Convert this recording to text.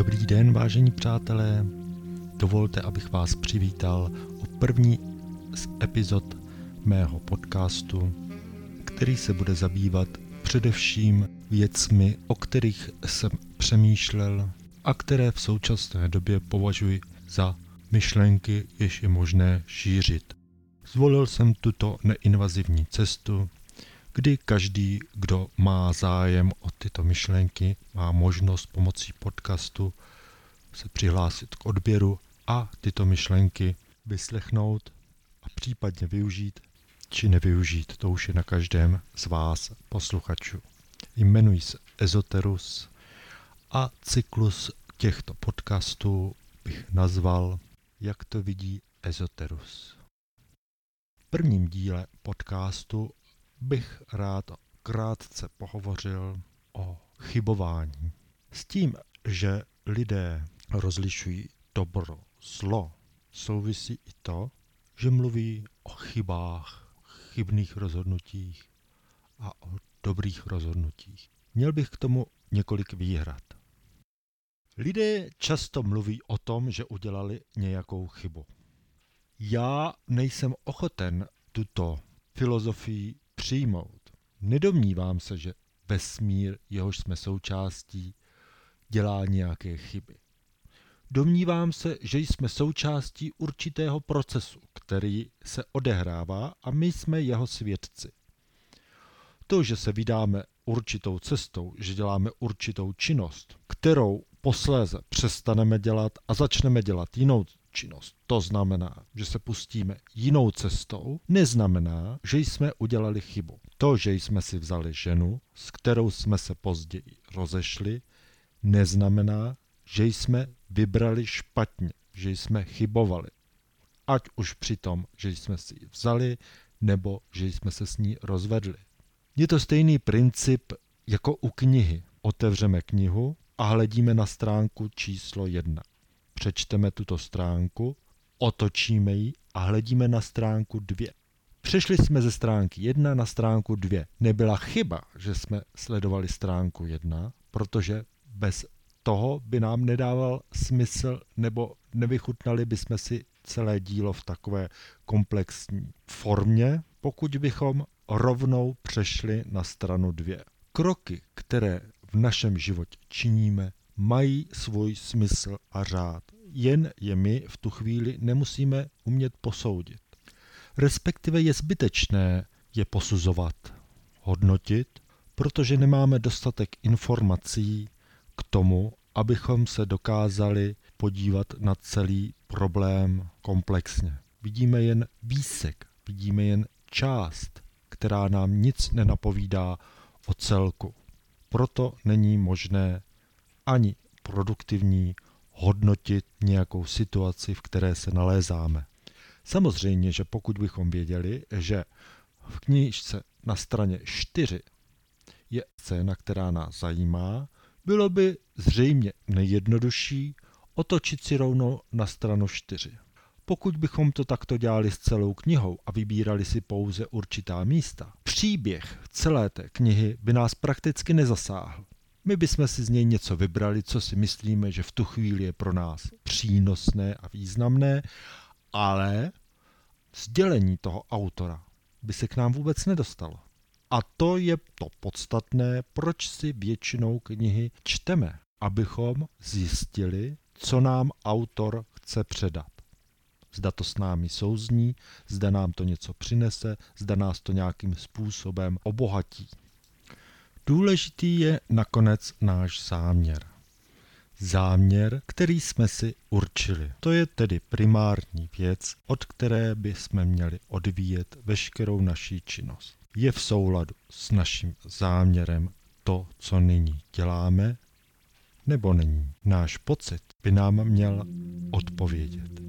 Dobrý den, vážení přátelé. Dovolte, abych vás přivítal u první z epizod mého podcastu, který se bude zabývat především věcmi, o kterých jsem přemýšlel a které v současné době považuji za myšlenky, jež je možné šířit. Zvolil jsem tuto neinvazivní cestu, kdy každý, kdo má zájem o tyto myšlenky, má možnost pomocí podcastu se přihlásit k odběru a tyto myšlenky vyslechnout a případně využít či nevyužít. To už je na každém z vás posluchačů. Jmenuji se Ezoterus a cyklus těchto podcastů bych nazval Jak to vidí Ezoterus. V prvním díle podcastu bych rád krátce pohovořil o chybování. S tím, že lidé rozlišují dobro, zlo, souvisí i to, že mluví o chybách, chybných rozhodnutích a o dobrých rozhodnutích. Měl bych k tomu několik výhrad. Lidé často mluví o tom, že udělali nějakou chybu. Já nejsem ochoten tuto filozofii přijmout. Nedomnívám se, že vesmír, jehož jsme součástí, dělá nějaké chyby. Domnívám se, že jsme součástí určitého procesu, který se odehrává a my jsme jeho svědci. To, že se vydáme určitou cestou, že děláme určitou činnost, kterou posléze přestaneme dělat a začneme dělat jinou činnost, to znamená, že se pustíme jinou cestou, neznamená, že jsme udělali chybu. To, že jsme si vzali ženu, s kterou jsme se později rozešli, neznamená, že jsme vybrali špatně, že jsme chybovali. Ať už při tom, že jsme si ji vzali, nebo že jsme se s ní rozvedli. Je to stejný princip jako u knihy. Otevřeme knihu a hledíme na stránku číslo jedna přečteme tuto stránku, otočíme ji a hledíme na stránku 2. Přešli jsme ze stránky 1 na stránku 2. Nebyla chyba, že jsme sledovali stránku 1, protože bez toho by nám nedával smysl nebo nevychutnali bychom si celé dílo v takové komplexní formě, pokud bychom rovnou přešli na stranu 2. Kroky, které v našem životě činíme, mají svůj smysl a řád. Jen je my v tu chvíli nemusíme umět posoudit. Respektive je zbytečné je posuzovat, hodnotit, protože nemáme dostatek informací k tomu, abychom se dokázali podívat na celý problém komplexně. Vidíme jen výsek, vidíme jen část, která nám nic nenapovídá o celku. Proto není možné ani produktivní hodnotit nějakou situaci, v které se nalézáme. Samozřejmě, že pokud bychom věděli, že v knížce na straně 4 je scéna, která nás zajímá, bylo by zřejmě nejjednodušší otočit si rovnou na stranu 4. Pokud bychom to takto dělali s celou knihou a vybírali si pouze určitá místa, příběh celé té knihy by nás prakticky nezasáhl. My bychom si z něj něco vybrali, co si myslíme, že v tu chvíli je pro nás přínosné a významné, ale sdělení toho autora by se k nám vůbec nedostalo. A to je to podstatné, proč si většinou knihy čteme, abychom zjistili, co nám autor chce předat. Zda to s námi souzní, zda nám to něco přinese, zda nás to nějakým způsobem obohatí. Důležitý je nakonec náš záměr. Záměr, který jsme si určili. To je tedy primární věc, od které by jsme měli odvíjet veškerou naší činnost. Je v souladu s naším záměrem to, co nyní děláme, nebo není. Náš pocit by nám měl odpovědět.